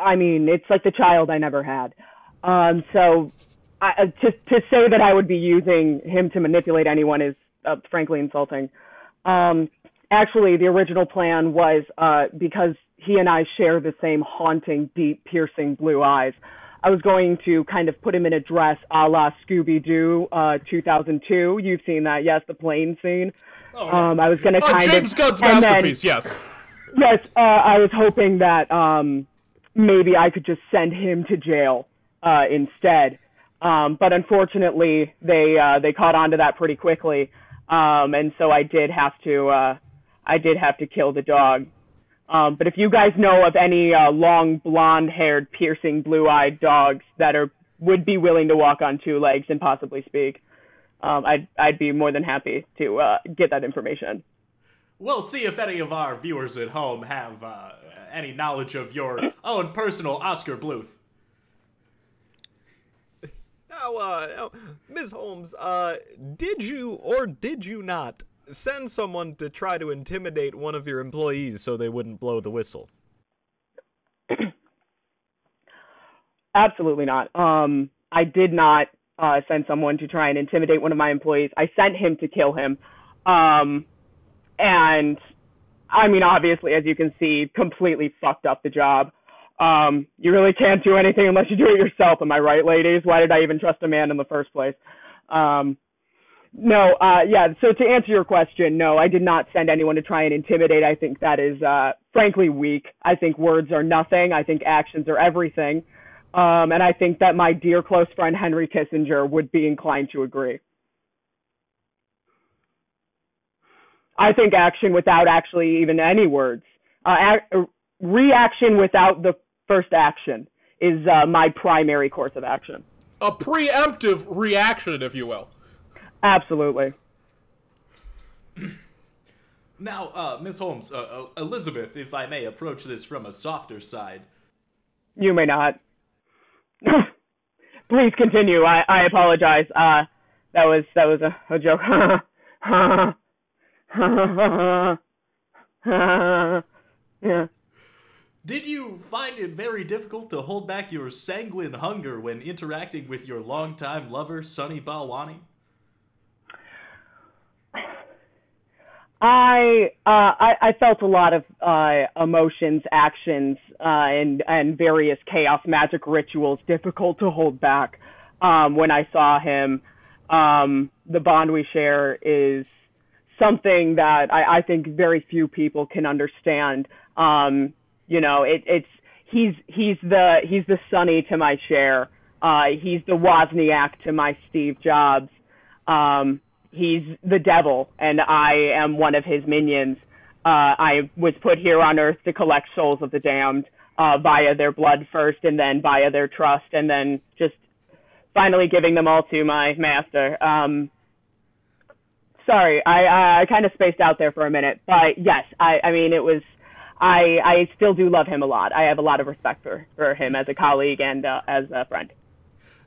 I mean, it's like the child I never had. Um, so I, uh, to to say that I would be using him to manipulate anyone is uh, frankly insulting. Um, actually, the original plan was uh, because he and I share the same haunting, deep, piercing blue eyes. I was going to kind of put him in a dress a la Scooby Doo, uh, 2002. You've seen that, yes, the plane scene. Um, I was going to Oh, kind James of Gunn's and then- masterpiece, yes. Yes, uh, I was hoping that um, maybe I could just send him to jail uh, instead. Um, but unfortunately, they uh, they caught on to that pretty quickly, um, and so I did have to uh, I did have to kill the dog. Um, but if you guys know of any uh, long, blonde-haired, piercing, blue-eyed dogs that are would be willing to walk on two legs and possibly speak, um, I'd I'd be more than happy to uh, get that information. We'll see if any of our viewers at home have uh, any knowledge of your own personal Oscar Bluth. Now, uh, Ms. Holmes, uh, did you or did you not send someone to try to intimidate one of your employees so they wouldn't blow the whistle? Absolutely not. Um, I did not uh, send someone to try and intimidate one of my employees. I sent him to kill him. Um, and I mean, obviously, as you can see, completely fucked up the job. Um, you really can't do anything unless you do it yourself. Am I right, ladies? Why did I even trust a man in the first place? Um, no, uh, yeah. So to answer your question, no, I did not send anyone to try and intimidate. I think that is, uh, frankly weak. I think words are nothing. I think actions are everything. Um, and I think that my dear close friend Henry Kissinger would be inclined to agree. I think action without actually even any words, uh, ac- reaction without the first action is uh, my primary course of action. A preemptive reaction, if you will. Absolutely. Now, uh, Miss Holmes, uh, uh, Elizabeth, if I may approach this from a softer side. You may not. Please continue. I, I apologize. Uh, that was that was a, a joke. yeah. Did you find it very difficult to hold back your sanguine hunger when interacting with your longtime lover, Sunny Balwani? I uh, I, I felt a lot of uh, emotions, actions, uh, and and various chaos magic rituals difficult to hold back um, when I saw him. Um, the bond we share is something that I, I think very few people can understand. Um, you know, it, it's he's he's the he's the Sonny to my Cher. Uh, he's the Wozniak to my Steve Jobs. Um, he's the devil, and I am one of his minions. Uh, I was put here on earth to collect souls of the damned uh, via their blood first, and then via their trust, and then just finally giving them all to my master. Um, sorry, I, I, I kind of spaced out there for a minute, but yes, I, I mean it was. I I still do love him a lot. I have a lot of respect for, for him as a colleague and uh, as a friend.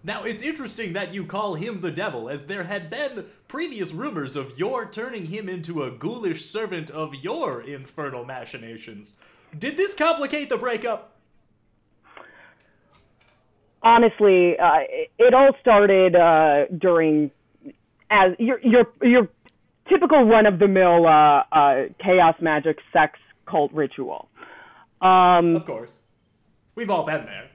Now, it's interesting that you call him the devil, as there had been previous rumors of your turning him into a ghoulish servant of your infernal machinations. Did this complicate the breakup? honestly, uh, it, it all started uh, during as your your your typical run of the mill uh, uh, chaos magic sex cult ritual. Um, Of course. We've all been there.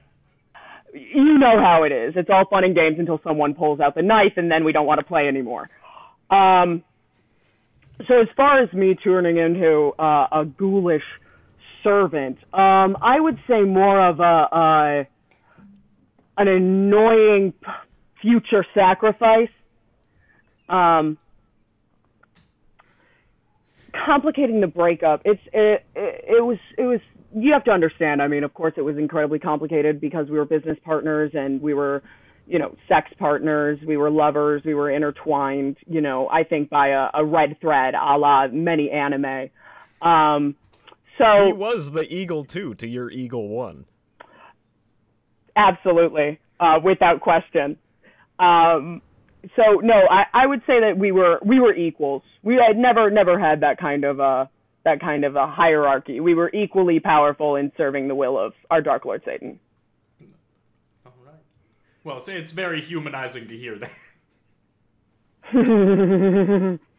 you know how it is. It's all fun and games until someone pulls out the knife, and then we don't want to play anymore. Um, so as far as me turning into uh, a ghoulish servant, um, I would say more of a, a an annoying future sacrifice. Um, complicating the breakup. It's it, it, it was it was you have to understand. I mean, of course, it was incredibly complicated because we were business partners and we were, you know, sex partners, we were lovers, we were intertwined. You know, I think by a, a red thread, a la many anime. Um, so he was the eagle two to your eagle one. Absolutely, uh, without question. Um, so no, I, I would say that we were we were equals. We had never never had that kind of uh that kind of a hierarchy. We were equally powerful in serving the will of our Dark Lord Satan. All right. Well, it's, it's very humanizing to hear that.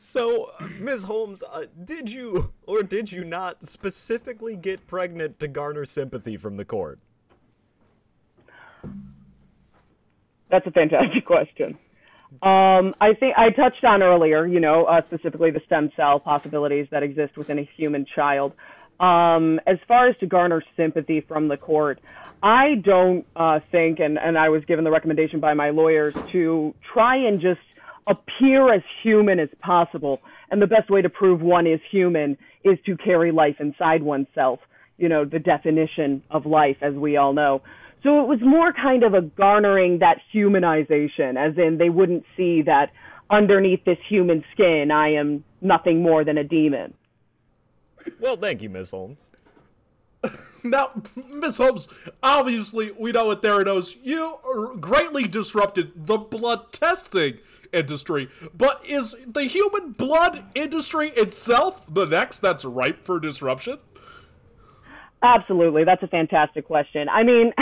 So, Ms. Holmes, uh, did you or did you not specifically get pregnant to garner sympathy from the court? That's a fantastic question. Um, I think I touched on earlier, you know, uh, specifically the stem cell possibilities that exist within a human child. Um, as far as to garner sympathy from the court, I don't uh, think, and, and I was given the recommendation by my lawyers to try and just appear as human as possible. And the best way to prove one is human is to carry life inside oneself. You know, the definition of life, as we all know. So it was more kind of a garnering that humanization, as in they wouldn't see that underneath this human skin, I am nothing more than a demon. Well, thank you, Miss Holmes. Now, Miss Holmes, obviously we know at Theranos you greatly disrupted the blood testing industry, but is the human blood industry itself the next that's ripe for disruption? Absolutely, that's a fantastic question. I mean,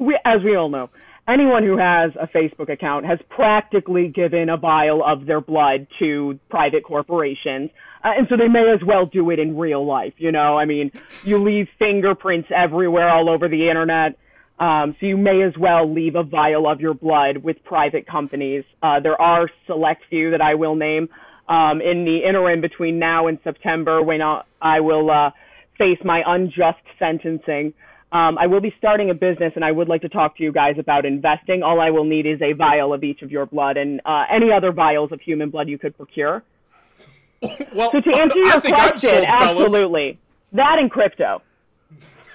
we, as we all know, anyone who has a Facebook account has practically given a vial of their blood to private corporations. Uh, and so they may as well do it in real life, you know? I mean, you leave fingerprints everywhere all over the internet. Um, so you may as well leave a vial of your blood with private companies. Uh, there are select few that I will name. Um, in the interim between now and September, when I, will uh, face my unjust sentencing, um, I will be starting a business, and I would like to talk to you guys about investing. All I will need is a vial of each of your blood and uh, any other vials of human blood you could procure. well, So to answer your question, sold, absolutely, that and crypto.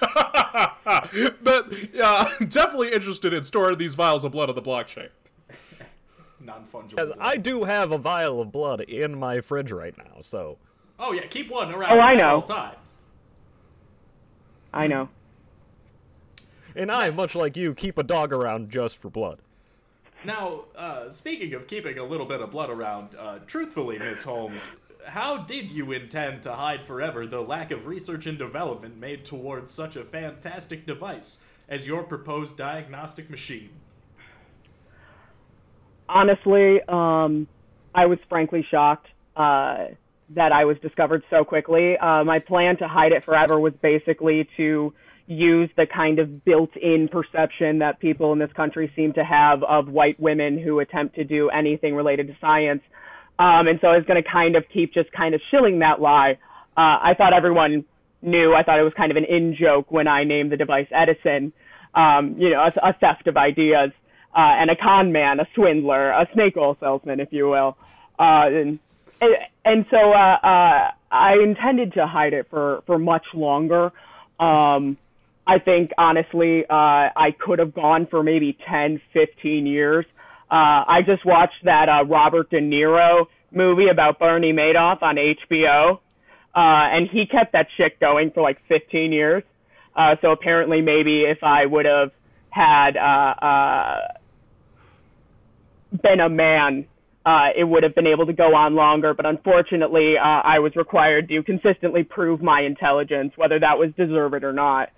but uh, definitely interested in storing these vials of blood on the blockchain. Non fungible. Because I do have a vial of blood in my fridge right now, so. Oh yeah, keep one around Oh, I at know. all times. I know. And I, much like you, keep a dog around just for blood. Now, uh, speaking of keeping a little bit of blood around, uh, truthfully, Miss Holmes, how did you intend to hide forever the lack of research and development made towards such a fantastic device as your proposed diagnostic machine? honestly, um, I was frankly shocked uh, that I was discovered so quickly. Uh, my plan to hide it forever was basically to use the kind of built-in perception that people in this country seem to have of white women who attempt to do anything related to science. Um, and so I was going to kind of keep just kind of shilling that lie. Uh, I thought everyone knew. I thought it was kind of an in joke when I named the device Edison. Um, you know, a, a theft of ideas uh, and a con man, a swindler, a snake oil salesman, if you will. Uh, and, and so uh, uh, I intended to hide it for, for much longer. Um, I think, honestly, uh, I could have gone for maybe 10, 15 years. Uh, I just watched that uh, Robert De Niro movie about Bernie Madoff on HBO, uh, and he kept that shit going for like 15 years. Uh, so apparently, maybe if I would have had uh, uh, been a man, uh, it would have been able to go on longer. But unfortunately, uh, I was required to consistently prove my intelligence, whether that was deserved or not,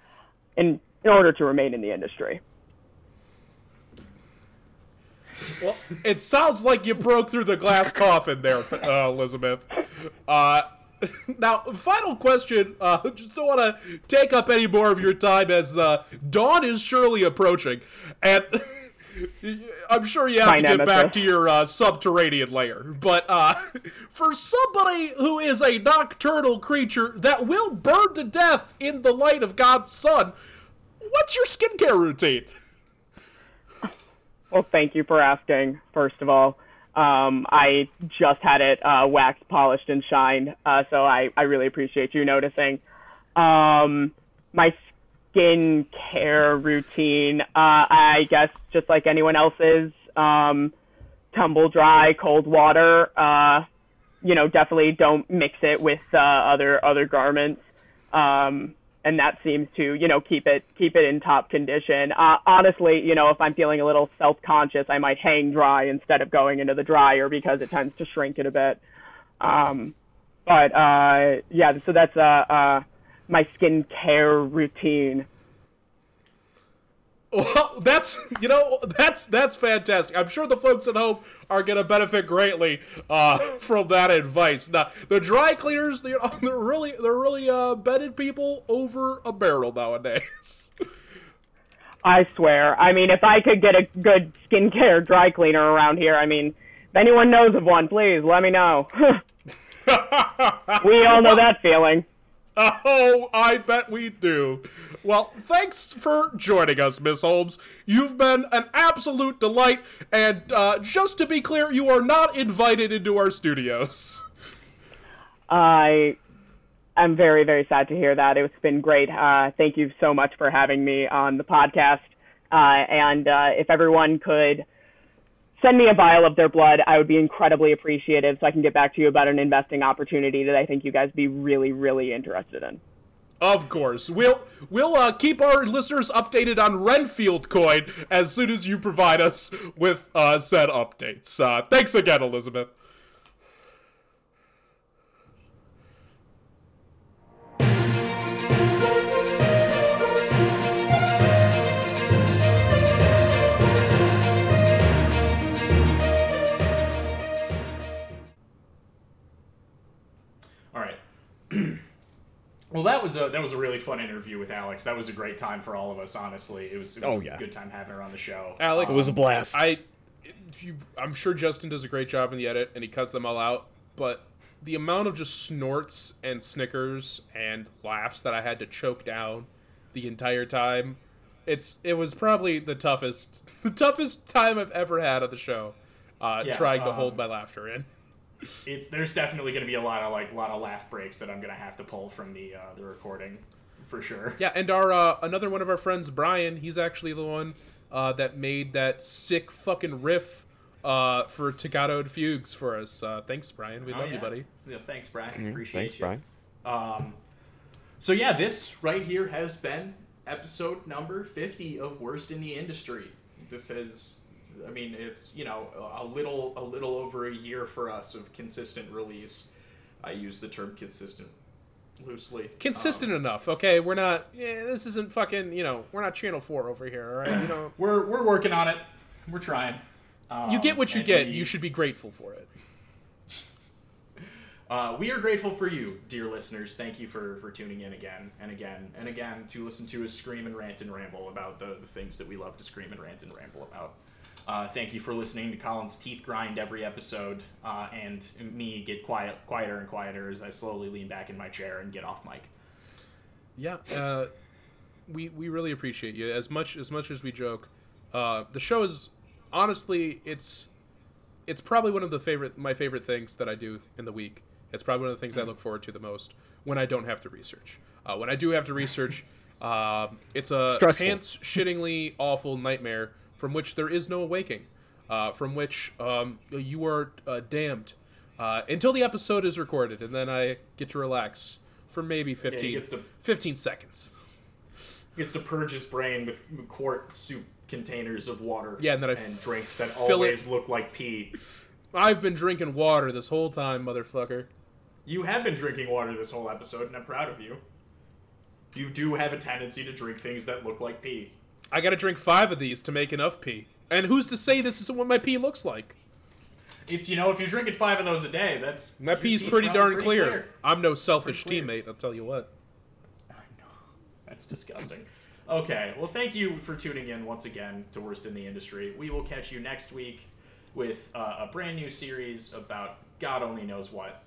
in in order to remain in the industry. Well, it sounds like you broke through the glass coffin there, uh, Elizabeth. Uh, now, final question. Uh, just don't want to take up any more of your time as the dawn is surely approaching, and I'm sure you have My to get back to your uh, subterranean layer. But uh, for somebody who is a nocturnal creature that will burn to death in the light of God's sun, what's your skincare routine? Well, thank you for asking, first of all. Um, I just had it uh, waxed, polished, and shined, uh, so I, I really appreciate you noticing. Um, my skin care routine, uh, I guess, just like anyone else's, um, tumble dry, cold water. Uh, you know, definitely don't mix it with uh, other other garments. Um, and that seems to you know keep it keep it in top condition. Uh, honestly, you know, if I'm feeling a little self conscious, I might hang dry instead of going into the dryer because it tends to shrink it a bit. Um, but uh, yeah, so that's uh, uh, my skincare routine. Well, that's you know that's that's fantastic. I'm sure the folks at home are gonna benefit greatly uh, from that advice. Now, the dry cleaners, they're, they're really they're really uh, bedded people over a barrel nowadays. I swear. I mean, if I could get a good skincare dry cleaner around here, I mean, if anyone knows of one, please let me know. we all know that feeling. Oh, I bet we do. Well, thanks for joining us, Miss Holmes. You've been an absolute delight, and uh, just to be clear, you are not invited into our studios. I am very, very sad to hear that. It's been great. Uh, thank you so much for having me on the podcast. Uh, and uh, if everyone could send me a vial of their blood, I would be incredibly appreciative so I can get back to you about an investing opportunity that I think you guys be really, really interested in. Of course, we'll we'll uh, keep our listeners updated on Renfield coin as soon as you provide us with uh, said updates. Uh, thanks again, Elizabeth. Well, that was a that was a really fun interview with Alex. That was a great time for all of us. Honestly, it was, it was Oh, a yeah. good time having her on the show. Alex, It was a blast. I, if you, I'm sure Justin does a great job in the edit and he cuts them all out, but the amount of just snorts and snickers and laughs that I had to choke down the entire time, it's it was probably the toughest the toughest time I've ever had on the show, uh, Yeah, trying to um, hold my laughter in. It's there's definitely going to be a lot of like a lot of laugh breaks that I'm going to have to pull from the uh, the recording, for sure. Yeah, and our uh, another one of our friends, Brian, he's actually the one uh, that made that sick fucking riff uh, for Toccata and Fugues for us. Uh, thanks, Brian. We Oh, love you, buddy. Yeah, thanks, Brian. Mhm, Appreciate Thanks, you. Brian. Um, so yeah, this right here has been episode number fifty of Worst in the Industry. This has, I mean, it's you know a little a little over a year for us of consistent release. I use the term consistent loosely. Consistent enough, okay? We're not. Yeah, this isn't fucking. You know, we're not Channel Four over here, all right? You know, We're we're working on it. We're trying. Um, you get what you get. we- You should be grateful for it. Uh, we are grateful for you, dear listeners. Thank you for, for tuning in again and again and again to listen to us scream and rant and ramble about the, the things that we love to scream and rant and ramble about. Uh, thank you for listening to Colin's teeth grind every episode uh, and me get quiet, quieter and quieter as I slowly lean back in my chair and get off mic. Yeah, uh, we we really appreciate you as much as much as we joke. Uh, the show is honestly, it's it's probably one of the favorite my favorite things that I do in the week. It's probably one of the things I look forward to the most when I don't have to research. Uh, when I do have to research, uh, it's a Stressful. pants shittingly awful nightmare from which there is no awaking, uh, from which um, you are uh, damned uh, until the episode is recorded, and then I get to relax for maybe 15, gets to- 15 seconds. Gets to purge his brain with quart soup containers of water. Yeah, and then I and drinks that fill it- always look like pee. I've been drinking water this whole time, motherfucker. You have been drinking water this whole episode, and I'm proud of you. You do have a tendency to drink things that look like pee. I gotta drink five of these to make enough pee. And who's to say this isn't what my pee looks like? It's you know if you're drinking five of those a day, that's My pee's pee's pretty darn pretty clear. I'm no selfish teammate, I'll tell you what. I know that's disgusting. Okay, well, thank you for tuning in once again to Worst in the Industry. We will catch you next week with uh, a brand new series about God only knows what.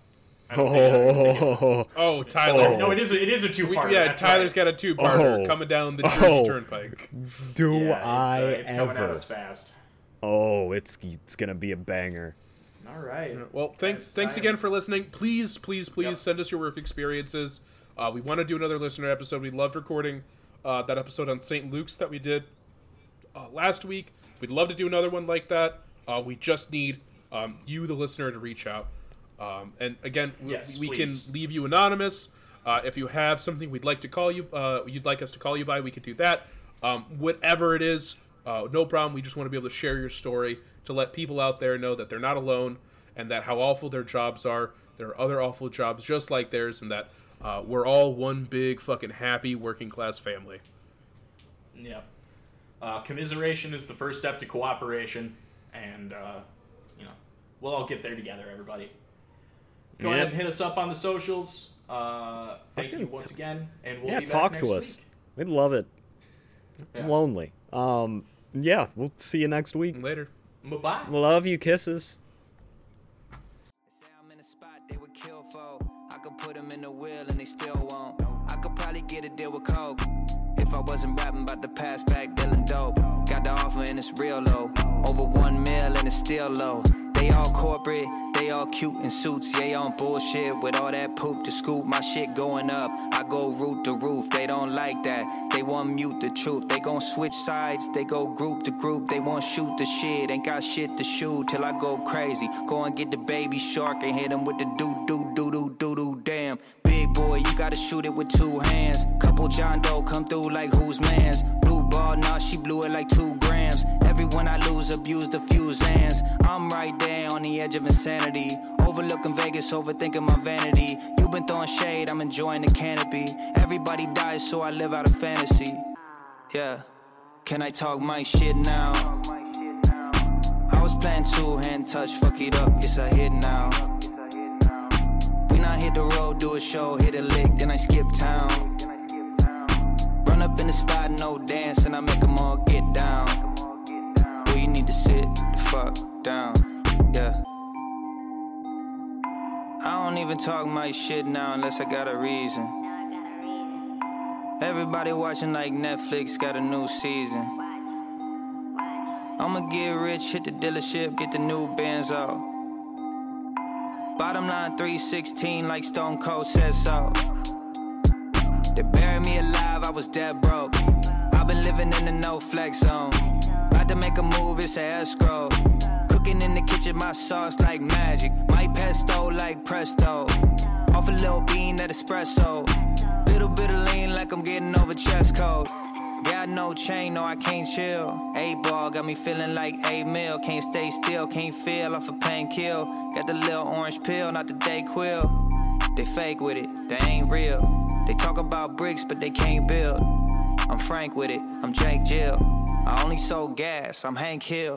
Oh, Oh, Tyler. no, it is a, it is a two part. yeah, Tyler's got a two-parter Oh. coming down the Jersey Oh. Turnpike. do Yeah, it's, I uh, it's coming at ever? us fast. Oh, it's it's gonna be a banger. All right. Well, thanks That's thanks time. again for listening. Please, please, please Yep. send us your work experiences. Uh, we want to do another listener episode. We loved recording uh, that episode on St. Luke's that we did uh, last week. We'd love to do another one like that. Uh, we just need um, you, the listener, to reach out. Um, and again, we, Yes, we can leave you anonymous. Uh, if you have something we'd like to call you, uh, you'd like us to call you by, we could do that. Um, whatever it is, uh, no problem. We just want to be able to share your story to let people out there know that they're not alone and that how awful their jobs are. There are other awful jobs just like theirs, and that uh, we're all one big fucking happy working class family. Yeah. Uh, commiseration is the first step to cooperation, and uh, you know we'll all get there together, everybody. Go Yep. ahead and hit us up on the socials. Uh, thank you Fucking once again, and we'll yeah, be back talk next to us. week. We'd love it. I'm Yeah. lonely. Um, yeah, we'll see you next week. Later. Bye bye. Love you, kisses. I'm in a spot they would kill for. I could put them in the wheel and they still won't. I could probably get a deal with Coke. If I wasn't rapping about the past back dealing dope. Got the offer and it's real low. Over one mil and it's still low. They all corporate, they all cute in suits. Yeah, on bullshit with all that poop to scoop. My shit going up. I go root to roof. They don't like that. They want mute the truth. They gon' switch sides. They go group to group. They want shoot the shit. Ain't got shit to shoot till I go crazy. Go and get the baby shark and hit him with the doo doo doo doo doo doo. Damn, big boy, you gotta shoot it with two hands. Couple John Doe come through like who's man's. Ball, nah, she blew it like two grams. Everyone I lose abuse the few Zans. I'm right there on the edge of insanity. Overlooking Vegas, overthinking my vanity. you been throwing shade, I'm enjoying the canopy. Everybody dies, so I live out a fantasy. Yeah. Can I talk my shit now? I was playing two hand touch, fuck it up, it's a hit now. When I hit the road, do a show, hit a lick, then I skip town. Up in the spot, no dance, and I make them all get down. Boy, you need to sit the fuck down, yeah. I don't even talk my shit now unless I got a reason. Everybody watching like Netflix got a new season. I'ma get rich, hit the dealership, get the new bands out. Bottom line 316 like Stone Cold says so. They buried me alive, I was dead broke. I've been living in the no flex zone. About to make a move, it's a escrow. Cooking in the kitchen, my sauce like magic. My pesto like presto. Off a little bean, that espresso. Little bit of lean like I'm getting over chest cold. Got no chain, no, I can't chill. A ball got me feeling like A mil. Can't stay still, can't feel off a pain kill. Got the little orange pill, not the DayQuil. They fake with it, they ain't real. They talk about bricks, but they can't build. I'm frank with it, I'm Jake Jill. I only sold gas, I'm Hank Hill.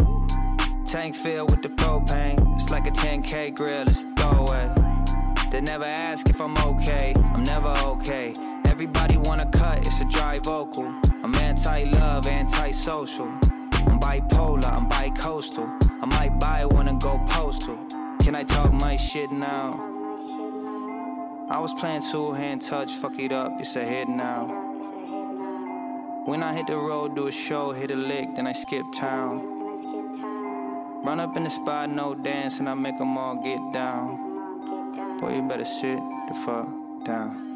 Tank filled with the propane. It's like a 10K grill, it's a throwaway. They never ask if I'm okay, I'm never okay. Everybody wanna cut, it's a dry vocal. I'm anti-love, anti-social. I'm bipolar, I'm bi-coastal. I might buy one and go postal. Can I talk my shit now? I was playing two hand touch, fuck it up, it's a hit now. When I hit the road, do a show, hit a lick, then I skip town. Run up in the spot, no dance, and I make them all get down. Boy, you better sit the fuck down.